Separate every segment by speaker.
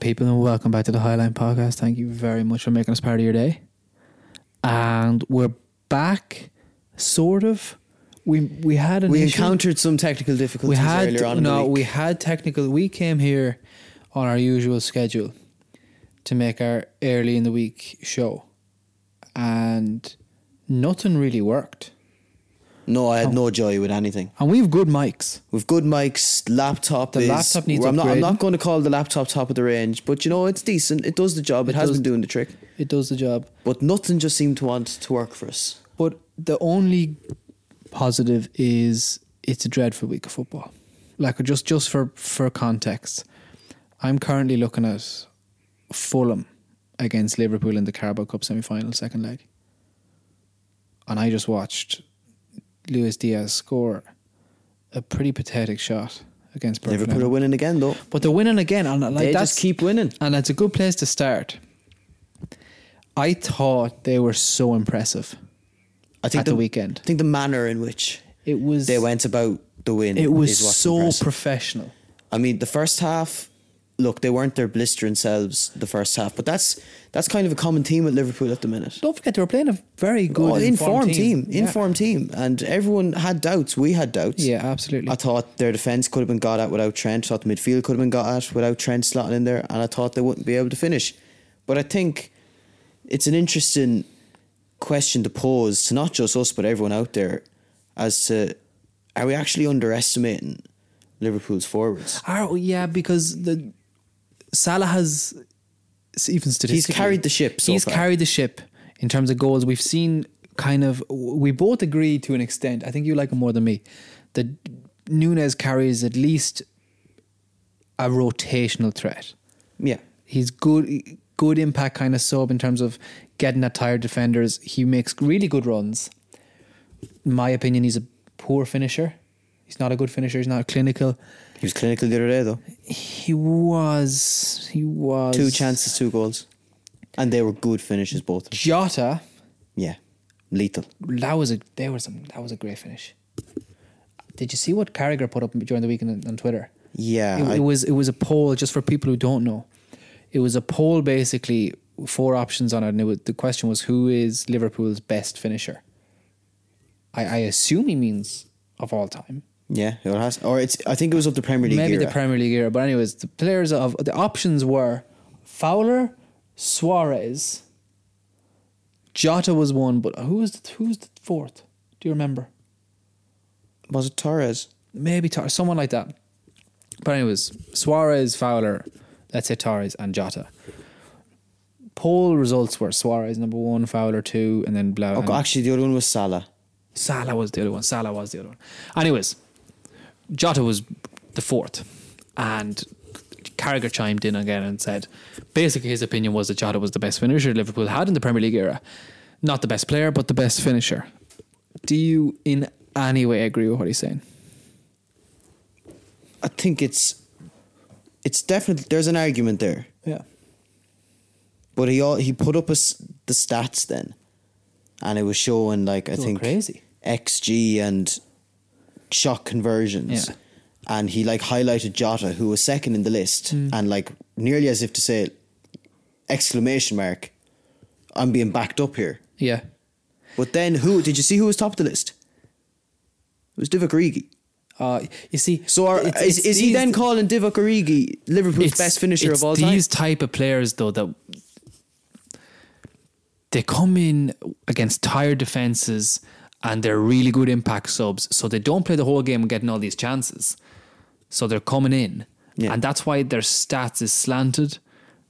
Speaker 1: What is up, people, and welcome back to the Highline Podcast. Thank you very much for making us part of your day. And we're back, sort of. We we had an
Speaker 2: We
Speaker 1: issue.
Speaker 2: encountered some technical
Speaker 1: we
Speaker 2: difficulties
Speaker 1: had
Speaker 2: earlier on in
Speaker 1: no we had technical. We came here on our usual schedule to make our early in the week show, and nothing really worked.
Speaker 2: No, I had
Speaker 1: Oh.
Speaker 2: no joy with anything.
Speaker 1: And we've good mics.
Speaker 2: We've good mics, laptop
Speaker 1: The
Speaker 2: is.
Speaker 1: laptop needs
Speaker 2: I'm not, I'm not going to call the laptop top of the range, but you know it's decent. It does the job. It,
Speaker 1: It
Speaker 2: has been doing the trick.
Speaker 1: It does the job.
Speaker 2: But nothing just seemed to want to work for us.
Speaker 1: But the only positive is it's a dreadful week of football. Like just just for for context, I'm currently looking at Fulham against Liverpool in the Carabao Cup semi final second leg, and I just watched Luis Diaz score a pretty pathetic shot against Burnley.
Speaker 2: Liverpool are winning again though.
Speaker 1: But they're winning again, and like
Speaker 2: they
Speaker 1: that's
Speaker 2: just keep winning.
Speaker 1: and it's a good place to start. I thought they were so impressive
Speaker 2: I think
Speaker 1: at the, weekend.
Speaker 2: I think the manner in which
Speaker 1: It was
Speaker 2: they went about the win.
Speaker 1: It was so
Speaker 2: impressive.
Speaker 1: professional.
Speaker 2: I mean, the first half. Look, they weren't their blistering selves the first half, but that's that's kind of a common theme at Liverpool at the minute.
Speaker 1: Don't forget they were playing a very good
Speaker 2: Oh,
Speaker 1: informed,
Speaker 2: team,
Speaker 1: Yeah.
Speaker 2: informed team, and everyone had doubts. We had doubts.
Speaker 1: Yeah, absolutely.
Speaker 2: I thought their defense could have been got at without Trent. I Thought the midfield could have been got at without Trent slotting in there, and I thought they wouldn't be able to finish. But I think it's an interesting question to pose to not just us but everyone out there, as to are we actually underestimating Liverpool's forwards?
Speaker 1: Oh, yeah, because the Salah has even statistically He's
Speaker 2: carried the ship so
Speaker 1: he's
Speaker 2: far.
Speaker 1: carried the ship in terms of goals. We've seen kind of we both agree to an extent. I think you like him more than me. That Núñez carries at least a rotational threat.
Speaker 2: Yeah,
Speaker 1: He's good, good impact kind of sub in terms of getting at tired defenders. He makes really good runs. In my opinion, he's a poor finisher. He's not a good finisher. He's not clinical.
Speaker 2: He was clinical the other day though.
Speaker 1: He was. He was
Speaker 2: Two chances, two goals, and they were good finishes both.
Speaker 1: Jota.
Speaker 2: Yeah, lethal.
Speaker 1: That was a. There was some. That was a great finish. Did you see what Carragher put up during the weekend on, on Twitter?
Speaker 2: Yeah,
Speaker 1: It,
Speaker 2: I-
Speaker 1: it was. It was a poll just for people who don't know. It was a poll basically four options on it, and it was, the question was who is Liverpool's best finisher. I, I assume he means of all time.
Speaker 2: Yeah, it has. Or it's. I think it was up the Premier League.
Speaker 1: Maybe
Speaker 2: era.
Speaker 1: the Premier League era. But anyways, the players of the options were Fowler, Suarez, Jota was one, but who was the, who was the fourth? Do you remember?
Speaker 2: was it Torres?
Speaker 1: Maybe Torres, someone like that. But anyways, Suarez, Fowler, let's say Torres and Jota. Poll results were Suarez number one, Fowler two, and then blah.
Speaker 2: Oh,
Speaker 1: and-
Speaker 2: actually, the other one was Salah.
Speaker 1: Salah was the other one. Salah was the other one. Anyways, Jota was the fourth, and Carragher chimed in again and said, basically his opinion was that Jota was the best finisher Liverpool had in the Premier League era, not the best player, but the best finisher. Do you in any way agree with what he's saying?
Speaker 2: I think it's. It's definitely there's an argument there,
Speaker 1: Yeah.
Speaker 2: but he all, he put up a the stats then, and it was showing like I think
Speaker 1: crazy.
Speaker 2: xG and shot conversions,
Speaker 1: Yeah.
Speaker 2: and he like highlighted Jota who was second in the list,
Speaker 1: Hmm.
Speaker 2: and like nearly as if to say, exclamation mark, I'm being backed up here.
Speaker 1: Yeah.
Speaker 2: But then who did you see who was top of the list? It was Divock Origi.
Speaker 1: Uh, you see,
Speaker 2: So are,
Speaker 1: it's-
Speaker 2: is,
Speaker 1: it's
Speaker 2: is he
Speaker 1: these-
Speaker 2: then calling Divock Origi Liverpool's best finisher of all time?
Speaker 1: These type of players, though, that they come in against tired defenses and they're really good impact subs, so they don't play the whole game getting all these chances. So they're coming in,
Speaker 2: Yeah.
Speaker 1: and that's why their stats is slanted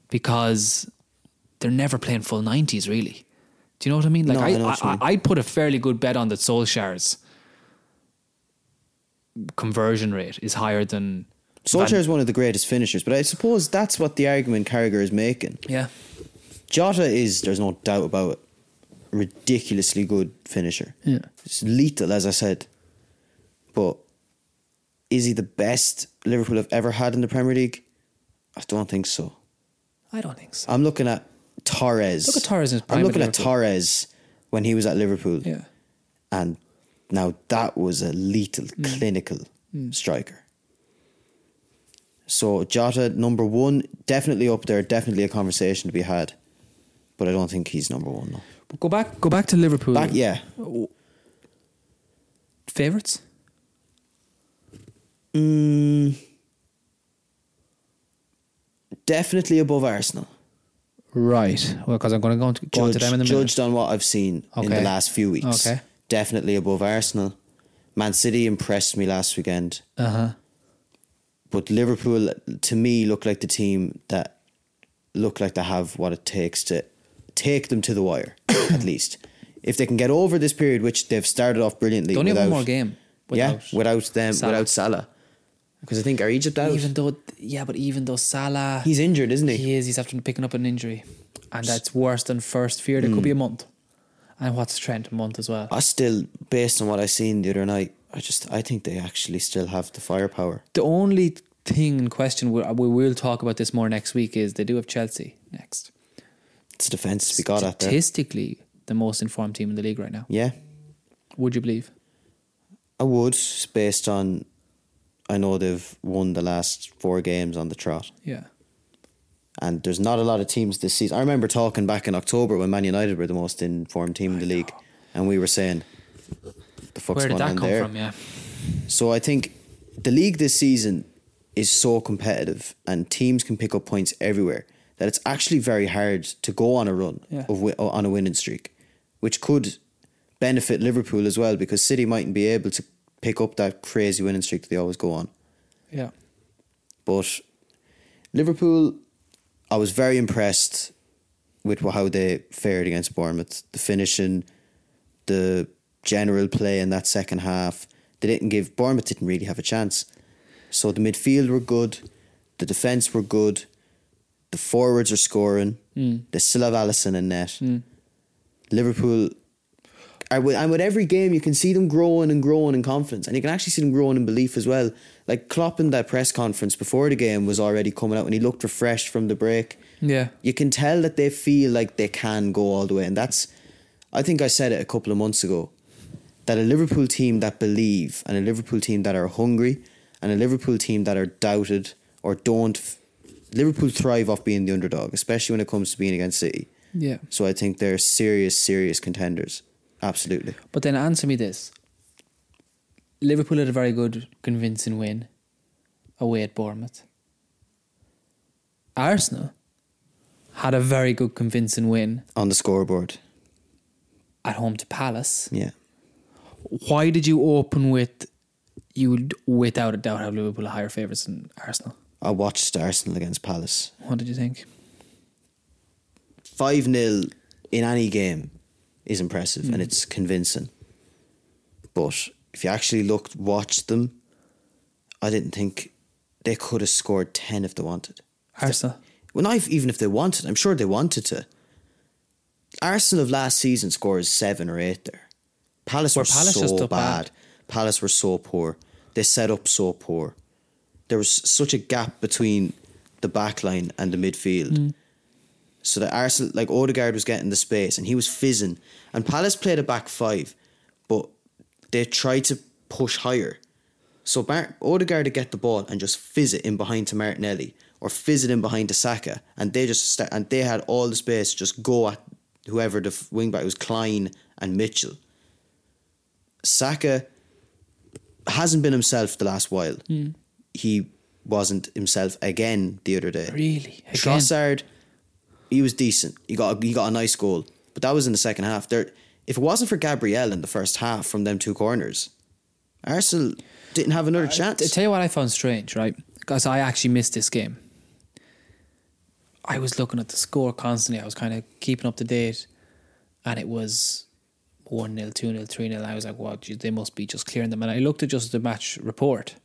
Speaker 1: because they're never playing full nineties. Really, do you know what I mean? Like
Speaker 2: No,
Speaker 1: I,
Speaker 2: I know what you
Speaker 1: I,
Speaker 2: mean.
Speaker 1: I'd put a fairly good bet on that Solskjaer's conversion rate is higher than
Speaker 2: Solskjaer is one of the greatest finishers, but I suppose that's what the argument Carragher is making.
Speaker 1: Yeah.
Speaker 2: Jota is, there's no doubt about it, ridiculously good finisher.
Speaker 1: Yeah.
Speaker 2: It's lethal, as I said. But is he the best Liverpool have ever had in the Premier League? I don't think so.
Speaker 1: I don't think so.
Speaker 2: I'm looking at Torres.
Speaker 1: Look at Torres prime
Speaker 2: I'm looking at
Speaker 1: Liverpool.
Speaker 2: Torres when he was at Liverpool.
Speaker 1: Yeah.
Speaker 2: And now that was a lethal,
Speaker 1: Mm.
Speaker 2: clinical striker. So Jota number one, definitely up there, definitely a conversation to be had. But I don't think he's number one. No.
Speaker 1: But go back, go back to Liverpool.
Speaker 2: Back, yeah,
Speaker 1: Favorites?
Speaker 2: mm, definitely above Arsenal.
Speaker 1: Right. Well, because I'm going to go, into, go
Speaker 2: Judged,
Speaker 1: them in the minute.
Speaker 2: judged on what I've seen in the last few weeks.
Speaker 1: Okay.
Speaker 2: Definitely above Arsenal. Man City impressed me last weekend.
Speaker 1: Uh huh.
Speaker 2: But Liverpool, to me, look like the team that look like they have what it takes to take them to the wire, at least. If they can get over this period, which they've started off brilliantly.
Speaker 1: They only have one more game.
Speaker 2: yeah,
Speaker 1: without
Speaker 2: without them,
Speaker 1: Salah.
Speaker 2: without Salah. Because I think are Egypt out?
Speaker 1: Even though, yeah, but even though Salah,
Speaker 2: He's injured, isn't he?
Speaker 1: he is, he's after picking up an injury, and that's worse than first feared. It
Speaker 2: Hmm.
Speaker 1: could be a month, and what's Trent a month as well.
Speaker 2: I still, based on what I seen the other night, I just I think they actually still have the firepower.
Speaker 1: The only thing in question we, we will talk about this more next week is they do have Chelsea next.
Speaker 2: It's a defense to be got at there.
Speaker 1: Statistically, the most informed team in the league right now.
Speaker 2: Yeah,
Speaker 1: Would you believe?
Speaker 2: I would, based on I know they've won the last four games on the trot.
Speaker 1: Yeah.
Speaker 2: And there's not a lot of teams this season. I remember talking back in October when Man United were the most informed team in the league, and we were saying, "The fuck's
Speaker 1: Where did
Speaker 2: going
Speaker 1: that
Speaker 2: on
Speaker 1: come
Speaker 2: there?"
Speaker 1: from? Yeah.
Speaker 2: So I think the league this season is so competitive, and teams can pick up points everywhere that it's actually very hard to go on a run
Speaker 1: Yeah.
Speaker 2: of on a winning streak, which could benefit Liverpool as well because City mightn't be able to pick up that crazy winning streak that they always go on.
Speaker 1: Yeah.
Speaker 2: But Liverpool, I was very impressed with how they fared against Bournemouth. The finishing, the general play in that second half. They didn't give Bournemouth didn't really have a chance. So the midfield were good, the defence were good, the forwards are scoring. Hmm. They still have Alisson in net. Hmm. Liverpool are with, and with every game you can see them growing and growing in confidence and you can actually see them growing in belief as well like Klopp in that press conference before the game was already coming out and he looked refreshed from the break
Speaker 1: Yeah.
Speaker 2: you can tell that they feel like they can go all the way and that's I think I said it a couple of months ago that a Liverpool team that believe and a Liverpool team that are hungry and a Liverpool team that are doubted or don't Liverpool thrive off being the underdog especially when it comes to being against City
Speaker 1: Yeah.
Speaker 2: so I think they're serious serious contenders absolutely
Speaker 1: But then answer me this. Liverpool had a very good, convincing win away at Bournemouth. Arsenal had a very good, convincing win
Speaker 2: on the scoreboard
Speaker 1: at home to Palace.
Speaker 2: yeah
Speaker 1: Why did you open with you would without a doubt have Liverpool higher favourites than Arsenal?
Speaker 2: I watched Arsenal against Palace
Speaker 1: What did you think?
Speaker 2: 5 0 in any game is impressive
Speaker 1: Hmm.
Speaker 2: and it's convincing. But if you actually looked, watched them, I didn't think they could have scored 10 if they wanted.
Speaker 1: Arsenal.
Speaker 2: Well, not if- even if they wanted. I'm sure they wanted to. Arsenal of last season scores seven or eight there. Palace
Speaker 1: Were
Speaker 2: were
Speaker 1: Palace
Speaker 2: so bad.
Speaker 1: bad?
Speaker 2: Palace were so poor. They set up so poor. There was such a gap between the back line and the midfield. Mm. So that Arsenal, like Odegaard, was getting the space and he was fizzing. And Palace played a back five, but they tried to push higher. So Mar- Odegaard to get the ball and just fizz it in behind to Martinelli or fizz it in behind to Saka, and they just start, and they had all the space to just go at whoever the f- wing back was Klein and Mitchell. Saka hasn't been himself the last while. Mm. He wasn't himself again the other day.
Speaker 1: Really? Again?
Speaker 2: Trossard, he was decent. He got a, he got a nice goal, but that was in the second half. There, if it wasn't for Gabriel in the first half from them two corners, Arsenal didn't have another
Speaker 1: I
Speaker 2: chance.
Speaker 1: tell you what I found strange, right? Because I actually missed this game. I was looking at the score constantly. I was kind of keeping up to date, and it was 1 0, 2 0, 3 0. I was like, well, geez, they must be just clearing them. And I looked at just the match report,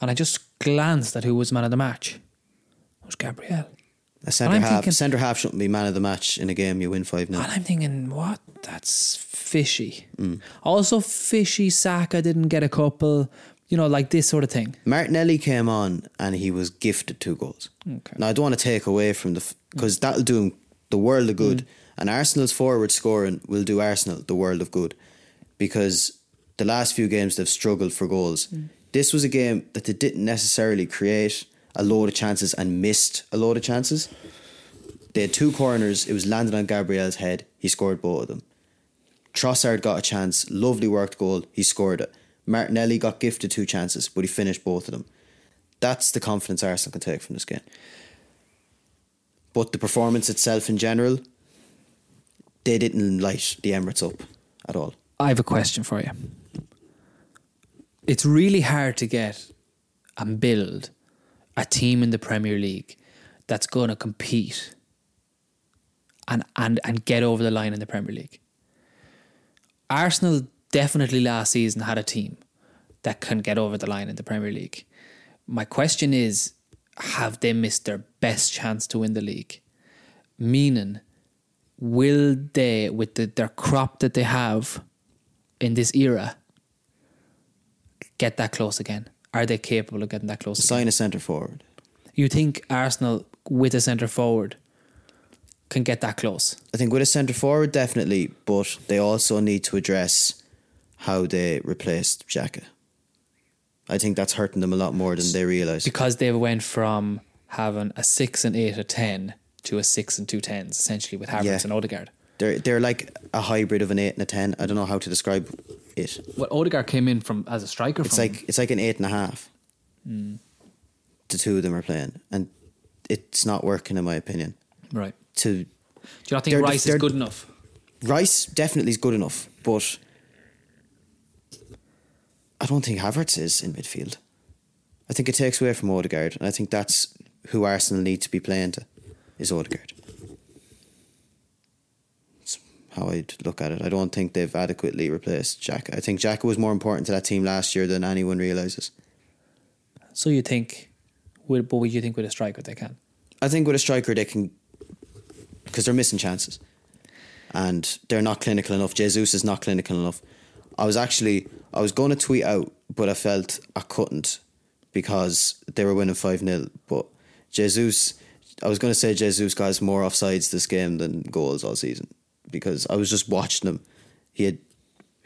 Speaker 1: and I just glanced at who was man of the match. It was Gabriel.
Speaker 2: a centre half,
Speaker 1: thinking-
Speaker 2: centre half shouldn't be man of the match in a game. You win five 0
Speaker 1: And I'm thinking, what? That's fishy.
Speaker 2: Mm.
Speaker 1: Also, fishy Saka didn't get a couple, you know, like this sort of thing.
Speaker 2: Martinelli came on and he was gifted two goals.
Speaker 1: Okay.
Speaker 2: Now I don't want to take away from the because that'll do him the world of good, and Arsenal's forward scoring will do Arsenal the world of good because the last few games they've struggled for goals. This was a game that they didn't necessarily create a load of chances and missed a load of chances. They had two corners. It was landed on Gabriel's head. He scored both of them. Trossard got a chance. Lovely worked goal. He scored it. Martinelli got gifted two chances, but he finished both of them. That's the confidence Arsenal can take from this game. But the performance itself in general, they didn't light the Emirates up at all.
Speaker 1: I have a question for you. It's really hard to get and build a team in the Premier League that's going to compete and, and, and get over the line in the Premier League. Arsenal definitely last season had a team that can get over the line in the Premier League. My question is have they missed their best chance to win the league? Meaning, will they, with the, their crop that they have in this era, get that close again? Are they capable of getting that close again?
Speaker 2: Sign a centre forward.
Speaker 1: You think Arsenal, with a centre forward, can get that close?
Speaker 2: I think with a centre forward, definitely, but they also need to address how they replaced Xhaka. I think that's hurting them a lot more than they realise.
Speaker 1: Because they went from having a six and eight, a ten, to a six and two tens, essentially with Havertz
Speaker 2: Yeah.
Speaker 1: and Odegaard.
Speaker 2: They're they're like a hybrid of an eight and a ten. I don't know how to describe it.
Speaker 1: Well, Odegaard came in from as a striker.
Speaker 2: It's like it's like an eight and a half. Hmm. The two of them are playing, and it's not working in my opinion.
Speaker 1: right.
Speaker 2: To
Speaker 1: Do you not think Rice is good enough?
Speaker 2: Rice definitely is good enough, but I don't think Havertz is in midfield. I think it takes away from Odegaard, and I think that's who Arsenal need to be playing to is Odegaard. How I'd look at it. I don't think they've adequately replaced Jack. I think Jack was more important to that team last year than anyone realizes.
Speaker 1: So you think, with, but would you think with a striker they can?
Speaker 2: I think with a striker they can, because they're missing chances, and they're not clinical enough. Jesus is not clinical enough. I was actually I was going to tweet out, but I felt I couldn't because they were winning five 0 But Jesus, I was going to say Jesus got more offsides this game than goals all season because I was just watching him. He had,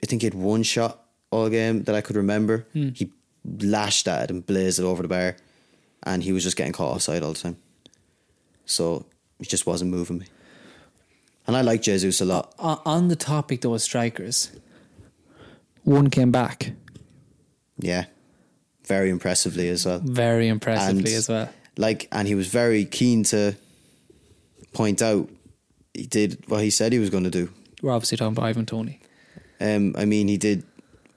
Speaker 2: I think he had one shot all game that I could remember. Hmm. He lashed at it and blazed it over the bar, and he was just getting caught offside all the time. So he just wasn't moving me. And I like Jesus a lot.
Speaker 1: On the topic though of strikers, one came back
Speaker 2: Yeah. Very impressively as well.
Speaker 1: very impressively
Speaker 2: And,
Speaker 1: as well.
Speaker 2: Like and he was very keen to point out he did what he said he was gonna do.
Speaker 1: We're obviously talking about Ivan Toney.
Speaker 2: Um I mean he did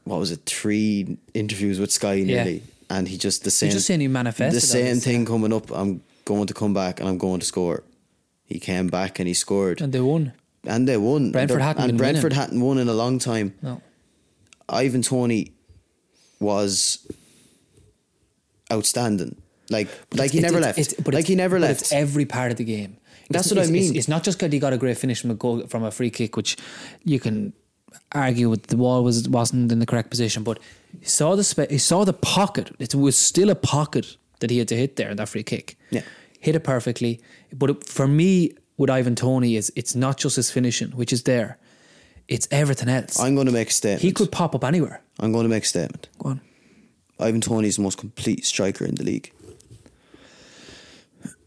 Speaker 2: what was it, three interviews with Sky
Speaker 1: Yeah.
Speaker 2: nearly. And he just the same
Speaker 1: just saying he manifested
Speaker 2: the same thing coming up, I'm going to come back and I'm going to score. He came back and he scored.
Speaker 1: And they won.
Speaker 2: And they won.
Speaker 1: Brentford hadn't
Speaker 2: and Brentford
Speaker 1: winning.
Speaker 2: hadn't won in a long time.
Speaker 1: No.
Speaker 2: Ivan Toney was outstanding. Like like he never left.
Speaker 1: it's- but
Speaker 2: like he never
Speaker 1: but
Speaker 2: left.
Speaker 1: It's every part of the game.
Speaker 2: That's
Speaker 1: It's-
Speaker 2: what I
Speaker 1: it's- it's-
Speaker 2: mean.
Speaker 1: It's, not just because he got a great finish from a goal from a free kick, which you can argue with the wall was wasn't in the correct position, but he saw the spa- he saw the pocket. It was still a pocket that he had to hit there in that free kick.
Speaker 2: Yeah.
Speaker 1: hit it perfectly. But it, for me, with Ivan Toney, is it's not just his finishing, which is there. It's everything else.
Speaker 2: I'm going to make a statement.
Speaker 1: he could pop up anywhere.
Speaker 2: I'm going to make a statement.
Speaker 1: Go on.
Speaker 2: Ivan Toney is the most complete striker in the league.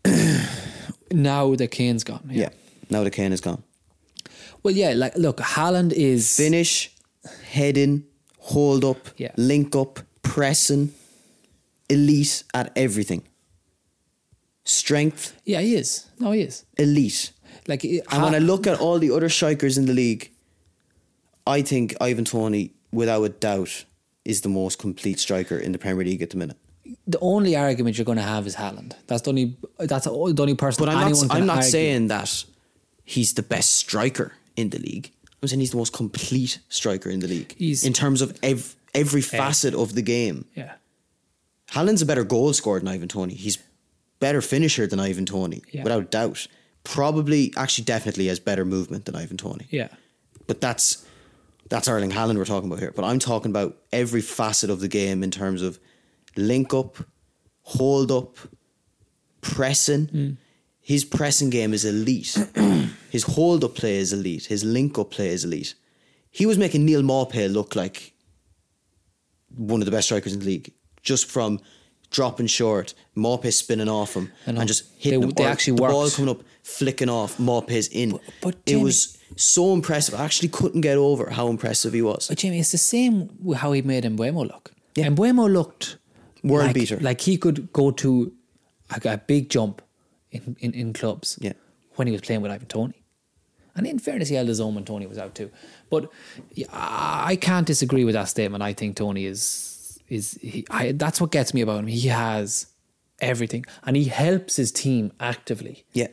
Speaker 1: Now that Kane's gone.
Speaker 2: Yeah. Now the Kane is gone.
Speaker 1: Well, yeah. Like, look, Haaland is
Speaker 2: Finish, heading, hold up,
Speaker 1: Yeah.
Speaker 2: link up, pressing, elite at everything. Strength,
Speaker 1: Yeah, he is. No, he is.
Speaker 2: elite.
Speaker 1: Like, it-
Speaker 2: And when I look at all the other strikers in the league, I think Ivan Toney, without a doubt, is the most complete striker in the Premier League at the minute.
Speaker 1: The only argument you're going to have is Haaland. That's the only. That's the only person.
Speaker 2: But I'm not. I'm not
Speaker 1: argue.
Speaker 2: saying that he's the best striker in the league. I'm saying he's the most complete striker in the league.
Speaker 1: He's-
Speaker 2: in terms of ev- every facet of the game.
Speaker 1: Yeah.
Speaker 2: Haaland's a better goal scorer than Ivan Toney. He's better finisher than Ivan Toney,
Speaker 1: Yeah.
Speaker 2: without doubt. Probably, actually, definitely has better movement than Ivan Toney.
Speaker 1: Yeah.
Speaker 2: But that's that's Erling Haaland we're talking about here. But I'm talking about every facet of the game in terms of link up, hold up, pressing. Hmm. His pressing game is elite. His hold up play is elite. His link up play is elite. He was making Neal Maupay look like one of the best strikers in the league just from dropping short, Maupay spinning off him, and just hitting
Speaker 1: They-
Speaker 2: him.
Speaker 1: they actually
Speaker 2: the ball coming up, flicking off, Maupay's in.
Speaker 1: but
Speaker 2: it
Speaker 1: Jamie-
Speaker 2: was so impressive. I actually couldn't get over how impressive he was.
Speaker 1: But Jamie, it's the same how he made Mbeumo look.
Speaker 2: Yeah.
Speaker 1: Mbeumo looked
Speaker 2: World
Speaker 1: like,
Speaker 2: beater.
Speaker 1: Like he could go to a, a big jump in, in, in clubs
Speaker 2: Yeah.
Speaker 1: when he was playing with Ivan Toney. And in fairness, he held his own when Toney was out too. But yeah, I can't disagree with that statement. I think Toney is is he, I, that's what gets me about him. He has everything, and he helps his team actively.
Speaker 2: Yeah.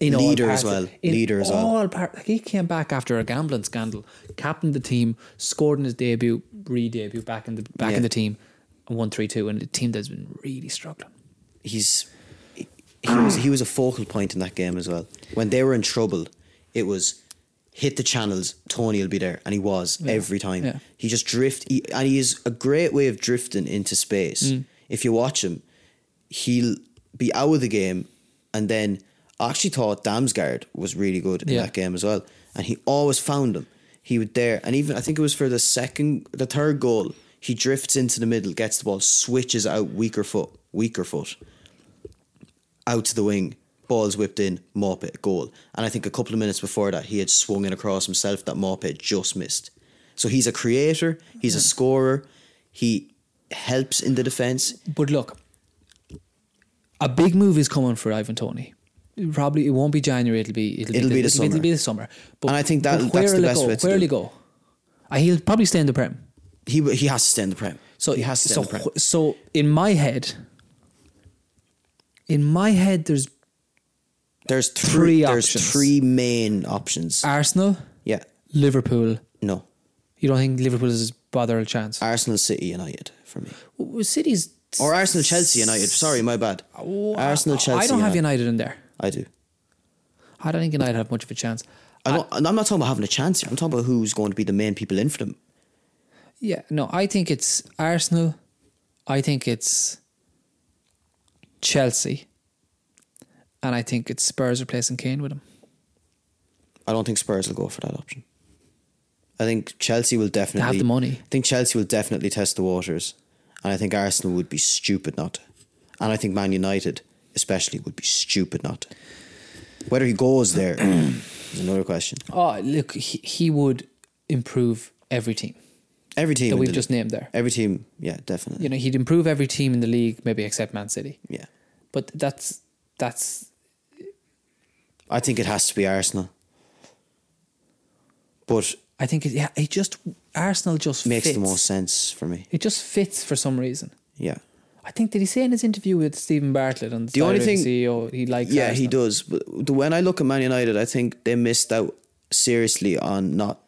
Speaker 1: in all
Speaker 2: Leader as well.
Speaker 1: in
Speaker 2: Leader as well.
Speaker 1: all part, like he came back after a gambling scandal, captained the team, scored in his debut, re-debut back in the back
Speaker 2: Yeah.
Speaker 1: in the team, won three two. And a team that's been really struggling.
Speaker 2: he's he was he was a focal point in that game as well. When they were in trouble, it was hit the channels. Toney will be there, and he was every time.
Speaker 1: yeah.
Speaker 2: He just drift, he, and he is a great way of drifting into space.
Speaker 1: Mm.
Speaker 2: If you watch him, he'll be out of the game, and then I actually thought Damsgaard was really good in
Speaker 1: Yeah.
Speaker 2: that game as well, and he always found him. He would there, and even I think it was for the second, the third goal. He drifts into the middle, gets the ball, switches out weaker foot, weaker foot, out to the wing, balls whipped in, Maupay, goal. And I think a couple of minutes before that, he had swung in across himself that Maupay just missed. So he's a creator, he's a scorer, he helps in the defence.
Speaker 1: But look, a big move is coming for Ivan Toney. Probably it won't be January. It'll be it'll,
Speaker 2: It'll be the summer.
Speaker 1: it'll,
Speaker 2: summer.
Speaker 1: be the summer. But
Speaker 2: And I think that- that's the best
Speaker 1: go?
Speaker 2: way to
Speaker 1: Where'll
Speaker 2: do
Speaker 1: he go? Uh, he'll probably stay in the prem.
Speaker 2: He he has to stay in the Prem.
Speaker 1: So
Speaker 2: he has to stay
Speaker 1: so,
Speaker 2: in the Prem.
Speaker 1: so in my head, in my head, there's
Speaker 2: There's three,
Speaker 1: three
Speaker 2: there's
Speaker 1: options.
Speaker 2: three main options.
Speaker 1: Arsenal,
Speaker 2: yeah.
Speaker 1: Liverpool.
Speaker 2: No.
Speaker 1: You don't think Liverpool is bother a chance?
Speaker 2: Arsenal City United for me.
Speaker 1: Well, City's
Speaker 2: Or Arsenal Chelsea United. Sorry, my bad. Uh, Arsenal Chelsea.
Speaker 1: I don't have
Speaker 2: United.
Speaker 1: United in there.
Speaker 2: I do.
Speaker 1: I don't think United have much of a chance.
Speaker 2: I don't, and I'm not talking about having a chance here. I'm talking about who's going to be the main people in for them.
Speaker 1: Yeah, no, I think it's Arsenal. I think it's Chelsea. And I think it's Spurs replacing Kane with him.
Speaker 2: I don't think Spurs will go for that option. I think Chelsea will definitely
Speaker 1: have the money.
Speaker 2: I think Chelsea will definitely test the waters, and I think Arsenal would be stupid not to, and I think Man United especially would be stupid not to. Whether he goes there is another question.
Speaker 1: Oh, look, he, he would improve every team
Speaker 2: Every team
Speaker 1: that we've just named there.
Speaker 2: every team, yeah, definitely,
Speaker 1: You know, he'd improve every team in the league, maybe except Man City.
Speaker 2: yeah.
Speaker 1: But that's that's
Speaker 2: I think it has to be Arsenal, but
Speaker 1: I think it, yeah, it just Arsenal just
Speaker 2: makes
Speaker 1: fits.
Speaker 2: the most sense for me.
Speaker 1: It just fits for some reason.
Speaker 2: Yeah,
Speaker 1: I think did he say in his interview with Steven Bartlett on the,
Speaker 2: The only thing-
Speaker 1: CEO he likes
Speaker 2: yeah, he does. But when I look at Man United, I think they missed out seriously on not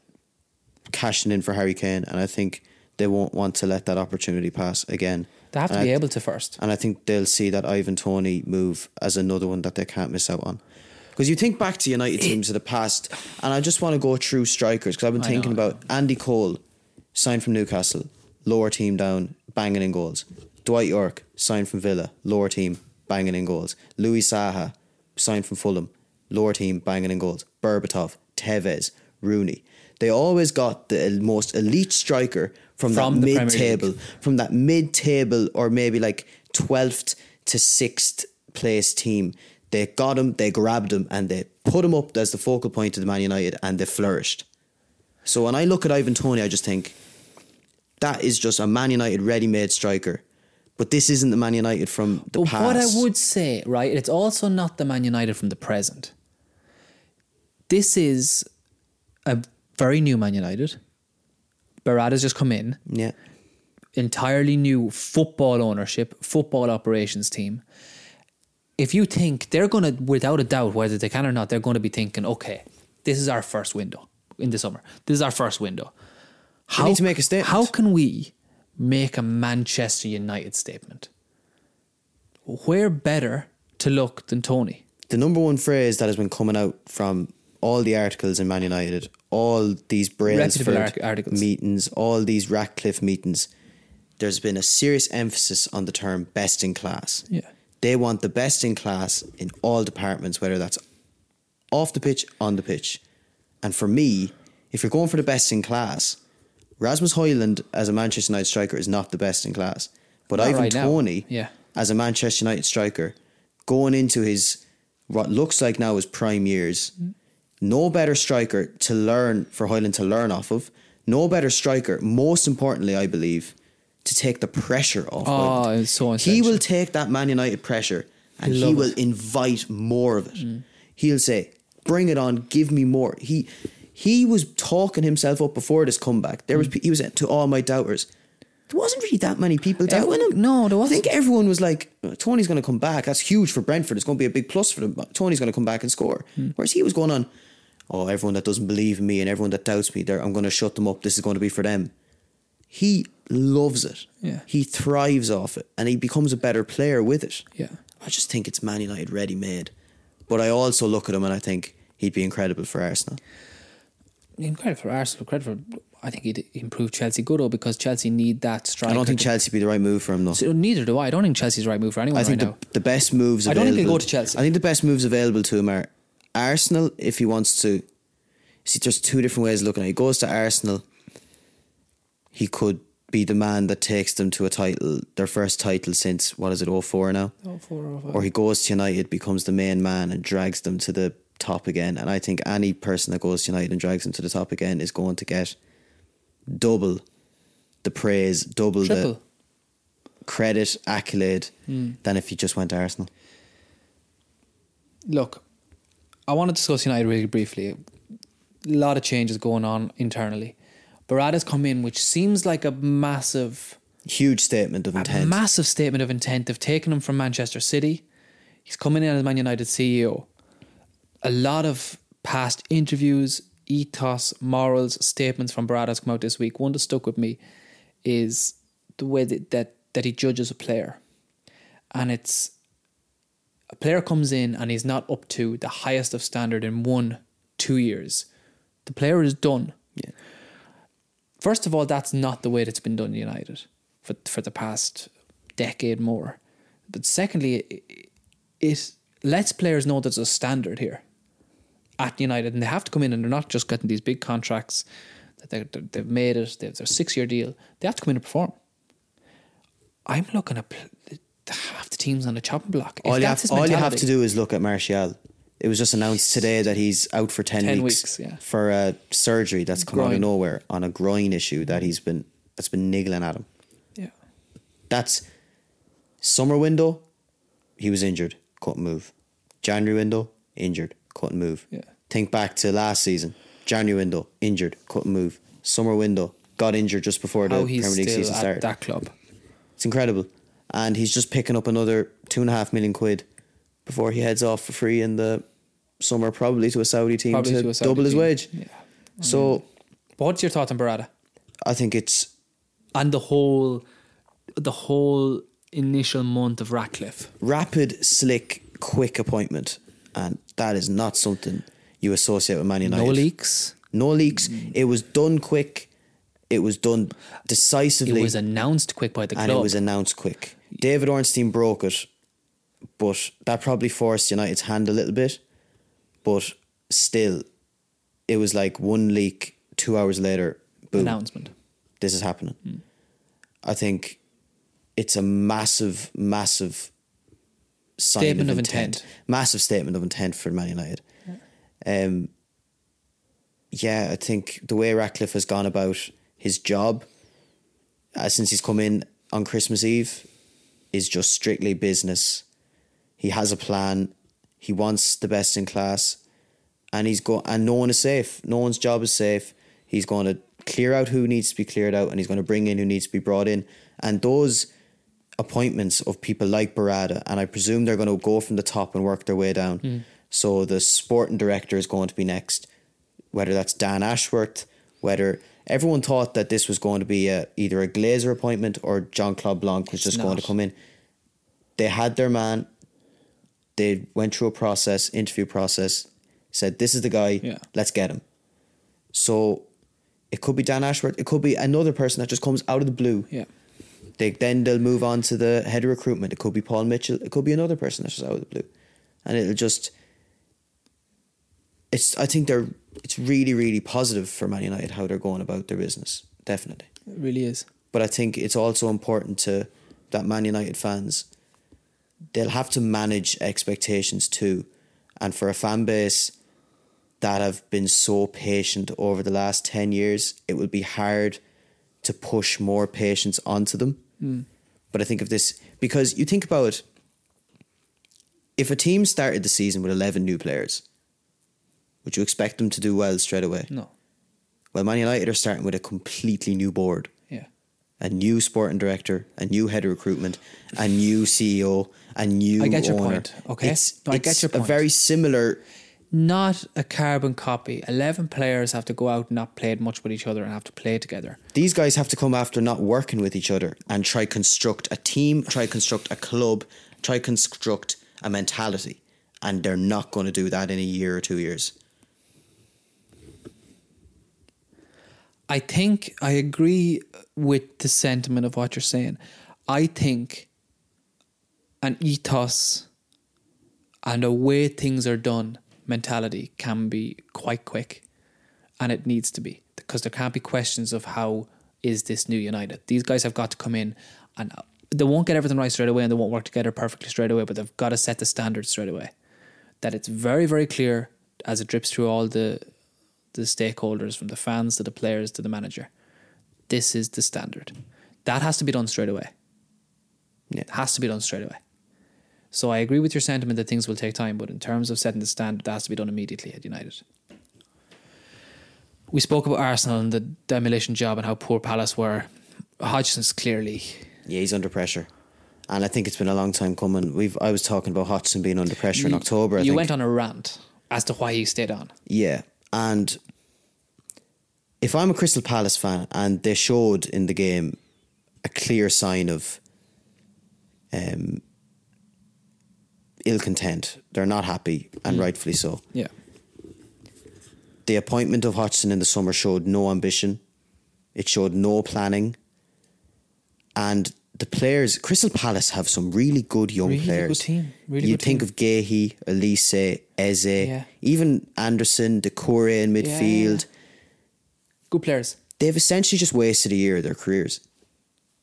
Speaker 2: cashing in for Harry Kane, and I think they won't want to let that opportunity pass again.
Speaker 1: They have to
Speaker 2: And
Speaker 1: be
Speaker 2: I-
Speaker 1: able to first.
Speaker 2: and I think they'll see that Ivan Toney move as another one that they can't miss out on. Because you think back to United teams of the past, and I just want to go through strikers because I've been thinking
Speaker 1: know.
Speaker 2: about Andy Cole, signed from Newcastle, lower team down, banging in goals. Dwight Yorke, signed from Villa, lower team, banging in goals. Louis Saha, signed from Fulham, lower team, banging in goals. Berbatov, Tevez, Rooney. They always got the most elite striker from,
Speaker 1: From
Speaker 2: that
Speaker 1: the
Speaker 2: mid table, from that mid table or maybe like 12th to 6th place team. They got him, they grabbed him, and they put him up as the focal point of the Man United, and they flourished. So when I look at Ivan Toney, I just think that is just a Man United ready-made striker. But this isn't the Man United from the
Speaker 1: But
Speaker 2: past.
Speaker 1: what I would say, right, it's also not the Man United from the present. This is a very new Man United. Berrada's just come in,
Speaker 2: yeah,
Speaker 1: entirely new football ownership, football operations team. If you think they're going to, without a doubt, whether they can or not, they're going to be thinking, okay, this is our first window in the summer. This is our first window. How,
Speaker 2: need to make a statement.
Speaker 1: How can we make a Manchester United statement? Where better to look than Toney?
Speaker 2: the number one phrase that has been coming out from all the articles in Man United, all these Brailsford
Speaker 1: articles.
Speaker 2: meetings, all these Ratcliffe meetings, there's been a serious emphasis on the term best in class.
Speaker 1: Yeah.
Speaker 2: They want the best in class in all departments, whether that's off the pitch, on the pitch. And for me, if you're going for the best in class, Rasmus Højlund as a Manchester United striker is not the best in class. But
Speaker 1: Not
Speaker 2: Ivan
Speaker 1: right.
Speaker 2: Toney
Speaker 1: Yeah.
Speaker 2: as a Manchester United striker, going into his what looks like now his prime years. Mm. No better striker to learn for Højlund to learn off of. No better striker, most importantly, I believe, to take the pressure off.
Speaker 1: Ah,
Speaker 2: oh,
Speaker 1: it's so
Speaker 2: He will take that Man United pressure and he will
Speaker 1: it.
Speaker 2: invite more of it. Mm. He'll say, "Bring it on, give me more." He he was talking himself up before this comeback. There was mm. he was to all my doubters. There wasn't really that many people doubting him.
Speaker 1: no, there wasn't.
Speaker 2: I think everyone was like, "Oh, "Toney's going to come back. That's huge for Brentford. It's going to be a big plus for them. Toney's going to come back and score."
Speaker 1: Hmm.
Speaker 2: Whereas he was going on, "Oh, everyone that doesn't believe in me and everyone that doubts me, I'm going to shut them up. This is going to be for them." He loves it.
Speaker 1: Yeah.
Speaker 2: He thrives off it, and he becomes a better player with it.
Speaker 1: Yeah.
Speaker 2: I just think it's Man United ready made. But I also look at him and I think he'd be incredible for Arsenal.
Speaker 1: Credit for Arsenal, for. I think he'd improve Chelsea good though because Chelsea need that striker.
Speaker 2: I don't think Chelsea would be the right move for him though.
Speaker 1: So neither do I. I don't think Chelsea's the right move for anyone
Speaker 2: I think
Speaker 1: right
Speaker 2: the, the best moves
Speaker 1: I don't think he'll go to Chelsea.
Speaker 2: I think the best moves available to him are Arsenal if he wants to. See, there's two different ways of looking at it. He goes to Arsenal. He could be the man that takes them to a title, their first title since what is it, 04 now?
Speaker 1: Oh, four or five.
Speaker 2: or he goes to United, becomes the main man, and drags them to the top again. And I think any person that goes to United and drags them to the top again is going to get double the praise, double
Speaker 1: Triple.
Speaker 2: The credit, accolade hmm. than if he just went to Arsenal.
Speaker 1: Look, I want to discuss United really briefly. A lot of changes going on internally. Berrada's come in, which seems like a massive,
Speaker 2: Huge statement of
Speaker 1: a
Speaker 2: intent.
Speaker 1: massive statement of intent of taking him from Manchester City. He's coming in as Man United CEO. A lot of past interviews, ethos, morals, statements from Berrada's come out this week. One that stuck with me is the way that, that, that he judges a player. And it's a player comes in and he's not up to the highest of standard in one, two years. The player is done.
Speaker 2: Yeah.
Speaker 1: First of all, that's not the way that's been done in United for for the past decade more. But secondly, it, it lets players know there's a standard here at United, and they have to come in, and they're not just getting these big contracts that they're, they've made it. They've their six year deal. They have to come in and perform. I'm looking at half the teams on the chopping block. If
Speaker 2: all you, have, all you have to do is look at Martial. It was just announced today that he's out for 10,
Speaker 1: 10
Speaker 2: weeks,
Speaker 1: weeks, yeah.
Speaker 2: for a surgery that's come out of nowhere on a groin issue that he's been that's been niggling at him.
Speaker 1: yeah,
Speaker 2: That's summer window, he was injured, couldn't move. January window, injured, couldn't move.
Speaker 1: Yeah.
Speaker 2: Think back to last season. January window, injured, couldn't move. Summer window, got injured just before the Premier League season started.
Speaker 1: that club.
Speaker 2: It's incredible. And he's just picking up another two and a half million quid before he heads off for free in the summer, probably to a Saudi team
Speaker 1: Probably
Speaker 2: to,
Speaker 1: to Saudi
Speaker 2: double his wage.
Speaker 1: Yeah.
Speaker 2: So
Speaker 1: what's your thought on Berrada?
Speaker 2: I think it's
Speaker 1: and the whole the whole initial month of Ratcliffe.
Speaker 2: rapid, slick, quick appointment. And that is not something you associate with Man United.
Speaker 1: No leaks.
Speaker 2: No leaks. Mm. It was done quick. It was done decisively.
Speaker 1: It was announced quick by the club.
Speaker 2: and it was announced quick. David Ornstein broke it, but that probably forced United's hand a little bit. But still, it was like one leak, two hours later, boom,
Speaker 1: announcement.
Speaker 2: this is happening. I think it's a massive, massive
Speaker 1: Statement
Speaker 2: of,
Speaker 1: of
Speaker 2: intent.
Speaker 1: intent.
Speaker 2: Massive statement of intent for Man United. Um, yeah, I think the way Ratcliffe has gone about his job uh, since he's come in on Christmas Eve is just strictly business. He has a plan. He wants the best in class, and he's go and no one is safe. No one's job is safe. He's going to clear out who needs to be cleared out, and he's going to bring in who needs to be brought in. And those appointments of people like Berrada, and I presume they're going to go from the top and work their way down. So the sporting director is going to be next, whether that's Dan Ashworth, whether everyone thought that this was going to be a, either a Glazer appointment or Jean-Claude Blanc was just going to come in. They had their man. They went through a process, interview process, said, This is the guy,
Speaker 1: Yeah.
Speaker 2: let's get him. So it could be Dan Ashworth, it could be another person that just comes out of the blue.
Speaker 1: Yeah.
Speaker 2: They then they'll move on to the head of recruitment. It could be Paul Mitchell. It could be another person that's just out of the blue, and it'll just. It's. I think they're. It's really, really positive for Man United how they're going about their business. Definitely,
Speaker 1: It really is.
Speaker 2: but I think it's also important to that Man United fans they'll have to manage expectations too. And for a fan base that have been so patient over the last 10 years, it will be hard to push more patience onto them. Hmm. But I think of this because you think about if a team started the season with 11 new players, would you expect them to do well straight away?
Speaker 1: No.
Speaker 2: Well, Man United are starting with a completely new board
Speaker 1: Yeah.
Speaker 2: a new sporting director, a new head of recruitment, a new CEO, a new
Speaker 1: I get your
Speaker 2: owner.
Speaker 1: point, okay?
Speaker 2: It's,
Speaker 1: No, I get
Speaker 2: it's
Speaker 1: your
Speaker 2: a very similar.
Speaker 1: Not a carbon copy. 11 players have to go out and not play much with each other and have to play together.
Speaker 2: These guys have to come after not working with each other and try construct a team, try construct a club, try construct a mentality, and they're not going to do that in a year or two years.
Speaker 1: I think I agree with the sentiment of what you're saying. I think an ethos and a way things are done mentality can be quite quick and it needs to be because there can't be questions of how is this new United. These guys have got to come in and uh, they won't get everything right straight away and they won't work together perfectly straight away, but they've got to set the standards straight away. That it's very, very clear as it drips through all the the stakeholders, from the fans to the players to the manager. This is the standard. That has to be done straight away.
Speaker 2: Yeah.
Speaker 1: It has to be done straight away. So I agree with your sentiment that things will take time, but in terms of setting the standard, that has to be done immediately at United. We spoke about Arsenal and the demolition job and how poor Palace were. Hodgson's clearly
Speaker 2: Yeah, he's under pressure. And I think it's been a long time coming. We've I was talking about Hodgson being under pressure in October. I
Speaker 1: you
Speaker 2: think.
Speaker 1: went on a rant as to why he stayed on.
Speaker 2: Yeah, and if I'm a Crystal Palace fan and they showed in the game a clear sign of um, ill content, they're not happy, and rightfully so.
Speaker 1: Yeah.
Speaker 2: The appointment of Hodgson in the summer showed no ambition. It showed no planning, and the players. Crystal Palace have some really good young
Speaker 1: Really good
Speaker 2: players.
Speaker 1: team. Really
Speaker 2: you
Speaker 1: good
Speaker 2: think
Speaker 1: team.
Speaker 2: of Guéhi, Olise, Eze,
Speaker 1: Yeah.
Speaker 2: even Anderson, Doucouré in
Speaker 1: Yeah,
Speaker 2: midfield.
Speaker 1: Good players.
Speaker 2: They've essentially just wasted a year of their careers.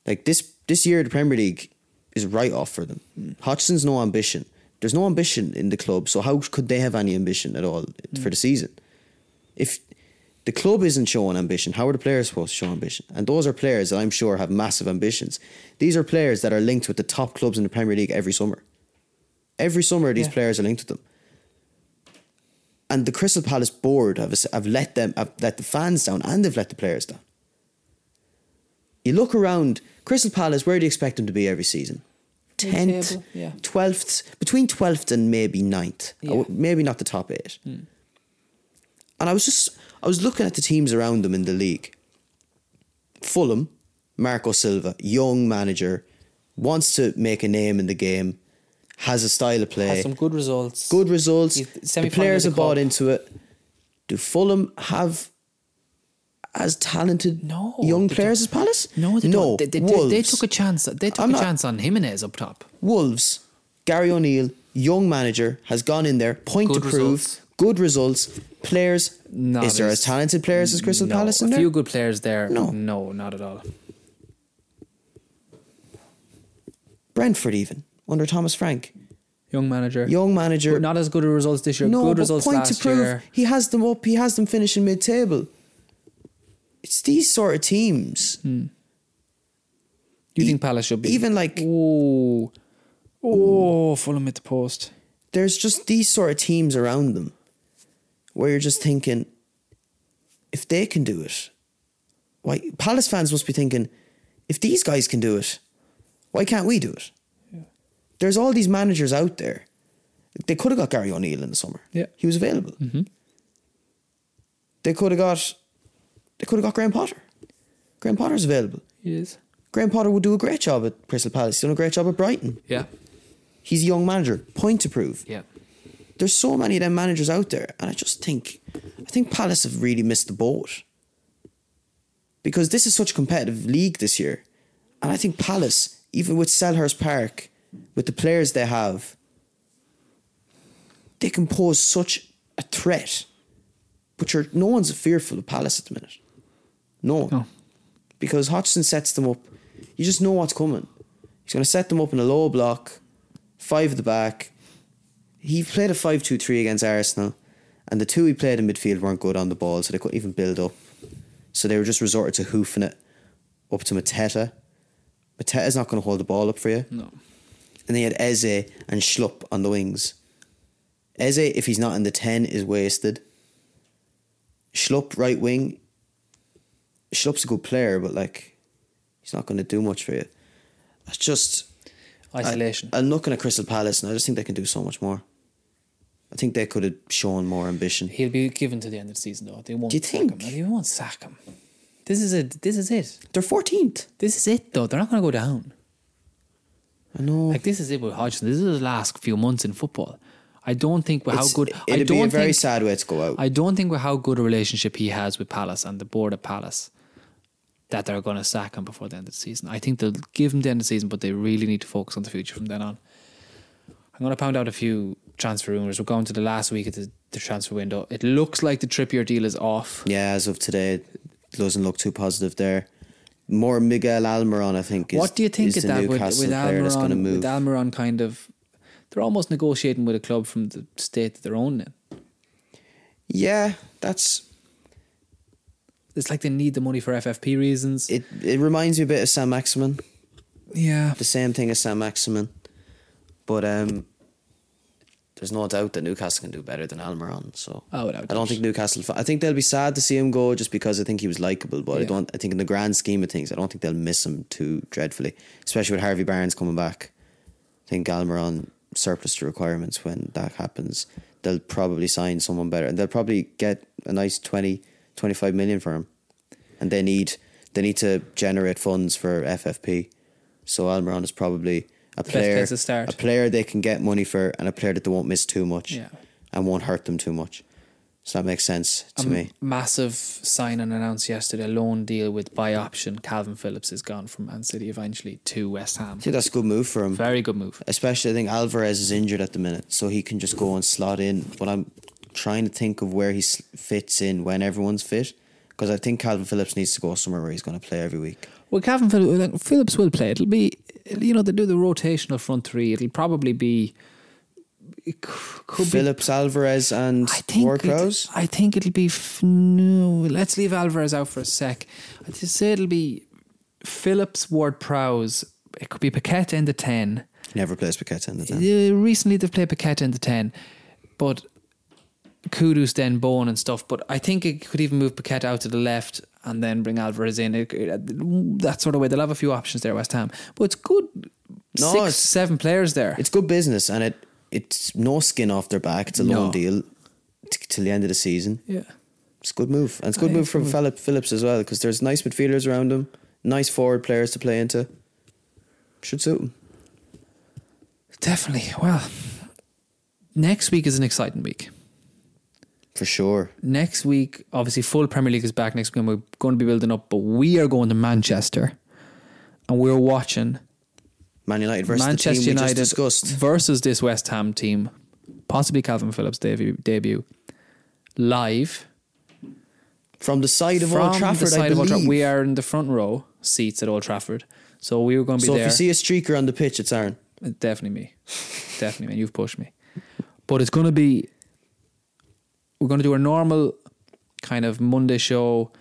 Speaker 2: Like this, this year the Premier League is right off for them. Hodgson's no ambition. There's no ambition in the club, so how could they have any ambition at all for the season? If the club isn't showing ambition, how are the players supposed to show ambition? And those are players that I'm sure have massive ambitions. These are players that are linked with the top clubs in the Premier League every summer. Every summer, these
Speaker 1: Yeah.
Speaker 2: players are linked with them. And the Crystal Palace board have, have let them have let the fans down and they've let the players down. You look around Crystal Palace, where do you expect them to be every season? Tenth,
Speaker 1: yeah.
Speaker 2: twelfth, between twelfth and maybe 9th.
Speaker 1: Yeah.
Speaker 2: maybe not the top eight. Hmm. And I was just I was looking at the teams around them in the league. Fulham, Marco Silva, young manager, wants to make a name in the game, has a style of play
Speaker 1: Has some good results.
Speaker 2: good results. The players have bought into it. Do Fulham have as talented
Speaker 1: No,
Speaker 2: young players as Palace?
Speaker 1: No, they
Speaker 2: no.
Speaker 1: don't. They, they, they,
Speaker 2: Wolves,
Speaker 1: they took a chance. They took
Speaker 2: I'm
Speaker 1: a
Speaker 2: not-
Speaker 1: chance on Jimenez up top.
Speaker 2: Wolves. Gary O'Neill, young manager, has gone in there. Point
Speaker 1: Good
Speaker 2: to prove.
Speaker 1: results.
Speaker 2: Good results. Players.
Speaker 1: Not
Speaker 2: is there
Speaker 1: as-
Speaker 2: as talented players as Crystal
Speaker 1: no,
Speaker 2: Palace in
Speaker 1: a
Speaker 2: there?
Speaker 1: few good players there.
Speaker 2: No.
Speaker 1: no, not at all.
Speaker 2: Brentford even under Thomas Frank,
Speaker 1: Young manager,
Speaker 2: young manager.
Speaker 1: But not as good a results this year.
Speaker 2: no,
Speaker 1: good
Speaker 2: but
Speaker 1: results
Speaker 2: point
Speaker 1: last
Speaker 2: to prove
Speaker 1: year.
Speaker 2: he has them up. He has them finishing mid-table. It's these sort of teams. Hmm.
Speaker 1: Do you
Speaker 2: E-
Speaker 1: think Palace should be
Speaker 2: even like-
Speaker 1: oh, oh, Fulham at the post?
Speaker 2: there's just these sort of teams around them where you're just thinking, if they can do it, why Palace fans must be thinking, if these guys can do it, why can't we do it? There's all these managers out there. They could have got Gary O'Neill in the summer.
Speaker 1: Yeah.
Speaker 2: He was available. Mm-hmm. They could have got they could have got Graham Potter. Graham Potter's available.
Speaker 1: He is.
Speaker 2: Graham Potter would do a great job at Crystal Palace. He's done a great job at Brighton.
Speaker 1: Yeah,
Speaker 2: He's a young manager. Point to prove
Speaker 1: yeah.
Speaker 2: There's so many of them managers out there, and I just think, I think Palace have really missed the boat because this is such a competitive league this year, and I think Palace, even with Selhurst Park, with the players they have, they can pose such a threat. But you're, no one's fearful of Palace at the minute. No one.
Speaker 1: No.
Speaker 2: Because Hodgson sets them up. You just know what's coming. He's going to set them up in a low block five at the back. He played a 5 2 3 against Arsenal, and the two he played in midfield weren't good on the ball, so they couldn't even build up. So they were just resorted to hoofing it up to Mateta. Mateta's not going to hold the ball up for you.
Speaker 1: No.
Speaker 2: And they had Eze and Schlupp on the wings. Eze, if he's not in the 10, is wasted. Schlupp, right wing. Schlupp's a good player, but like, he's not going to do much for you. It's just.
Speaker 1: Isolation.
Speaker 2: I, am looking at Crystal Palace and I just think they can do so much more. I think they could have shown more ambition.
Speaker 1: He'll be given to the end of the season though. They won't
Speaker 2: Do you
Speaker 1: sack
Speaker 2: think?
Speaker 1: him. They won't sack him. This is it. This is it.
Speaker 2: They're 14th.
Speaker 1: This is it though. They're not going to go down.
Speaker 2: I know.
Speaker 1: Like this is it with Hodgson. This is his last few months in football. I don't think with how good.
Speaker 2: It'd
Speaker 1: don't
Speaker 2: be a very
Speaker 1: think,
Speaker 2: sad way to go out.
Speaker 1: I don't think with how good a relationship he has with Palace and the board of Palace that they're going to sack him before the end of the season. I think they'll give him the end of the season, but they really need to focus on the future from then on. I'm going to pound out a few transfer rumours. We're going to the last week of the, the transfer window. It looks like the Trippier deal is off.
Speaker 2: yeah, as of today, it doesn't look too positive there. More Miguel Almiron, I think. Is,
Speaker 1: what do you think
Speaker 2: is
Speaker 1: of that with, with
Speaker 2: player that's going to
Speaker 1: Almiron?
Speaker 2: move?
Speaker 1: With Almiron kind of, they're almost negotiating with a club from the state that they're in.
Speaker 2: yeah, that's
Speaker 1: It's like they need the money for FFP reasons.
Speaker 2: it. It reminds me a bit of Saint-Maximin.
Speaker 1: yeah,
Speaker 2: The same thing as Saint-Maximin, but um, there's no doubt that Newcastle can do better than Almiron. So
Speaker 1: Oh,
Speaker 2: I don't think Newcastle. I think they'll be sad to see him go just because I think he was likable. But I don't. I think in the grand scheme of things, I don't think they'll miss him too dreadfully. Especially with Harvey Barnes coming back. I think Almiron surplus to requirements when that happens. They'll probably sign someone better, and they'll probably get a nice 20, 25 million for him. And they need they need to generate funds for FFP. So Almiron is probably a
Speaker 1: best
Speaker 2: player,
Speaker 1: place to start.
Speaker 2: a player they can get money for, and a player that they won't miss too much,
Speaker 1: Yeah.
Speaker 2: and won't hurt them too much. So that makes sense to
Speaker 1: a
Speaker 2: me.
Speaker 1: massive sign and announced yesterday. A loan deal with buy option. Calvin Phillips is gone from Man City eventually to West Ham.
Speaker 2: I think that's a good move for him.
Speaker 1: Very good move.
Speaker 2: Especially, I think Alvarez is injured at the minute, so he can just go and slot in. But I'm trying to think of where he fits in when everyone's fit, because I think Calvin Phillips needs to go somewhere where he's going to play every week.
Speaker 1: Well, Calvin Phillips, Phillips will play. It'll be, you know, they do the rotational front three. It'll probably be. Could be
Speaker 2: Phillips, Alvarez, and
Speaker 1: I think
Speaker 2: Prowse.
Speaker 1: I think it'll be f- no. Let's leave Alvarez out for a sec. I'd just say it'll be Phillips, Ward, Prowse. It could be Paqueta in the ten.
Speaker 2: Never plays Paqueta in the ten.
Speaker 1: Uh, recently, they've played Paqueta in the ten, but Kudus then Bowen and stuff. But I think it could even move Paqueta out to the left and then bring Alvarez in. It, it- that sort of way, they'll have a few options there, West Ham. But it's good.
Speaker 2: No,
Speaker 1: six,
Speaker 2: it's-
Speaker 1: seven players there.
Speaker 2: It's good business, and it it's no skin off their back. It's a
Speaker 1: No.
Speaker 2: loan deal t- till the end of the season.
Speaker 1: yeah.
Speaker 2: It's a good move, and it's a good
Speaker 1: yeah,
Speaker 2: move from Philip Phillips as well because there's nice midfielders around him, nice forward players to play into. Should suit him.
Speaker 1: Definitely. Well, next week is an exciting week.
Speaker 2: For sure.
Speaker 1: Next week, obviously, full Premier League is back next week, and we're going to be building up. But we are going to Manchester, and we're watching
Speaker 2: Man United versus
Speaker 1: Manchester
Speaker 2: the team we
Speaker 1: United versus this West Ham team, possibly Calvin Phillips' debut, debut live
Speaker 2: From the side of
Speaker 1: from
Speaker 2: Old Trafford, I
Speaker 1: of Old
Speaker 2: believe.
Speaker 1: Trafford. We are in the front row seats at Old Trafford, so we were going to be
Speaker 2: so
Speaker 1: there.
Speaker 2: if you see a streaker on the pitch, it's Aaron.
Speaker 1: Definitely me. Definitely, man. You've pushed me. But it's going to be. We're going to do our normal kind of Monday show,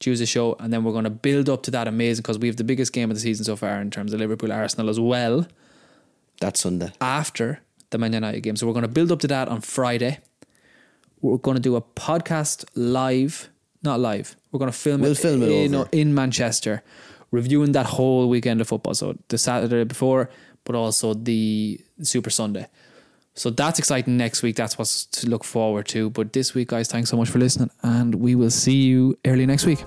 Speaker 1: Tuesday show, and then we're going to build up to that amazing because we have the biggest game of the season so far in terms of Liverpool Arsenal as well
Speaker 2: That Sunday.
Speaker 1: after the Man United game. So we're going to build up to that on Friday. We're going to do a podcast live, not live. We're going to film
Speaker 2: We'll
Speaker 1: it,
Speaker 2: film it
Speaker 1: in,
Speaker 2: over.
Speaker 1: in Manchester, reviewing that whole weekend of football. So the Saturday before, but also the Super Sunday. So that's exciting next week. That's what's to look forward to. But this week, guys, thanks so much for listening, and we will see you early next week.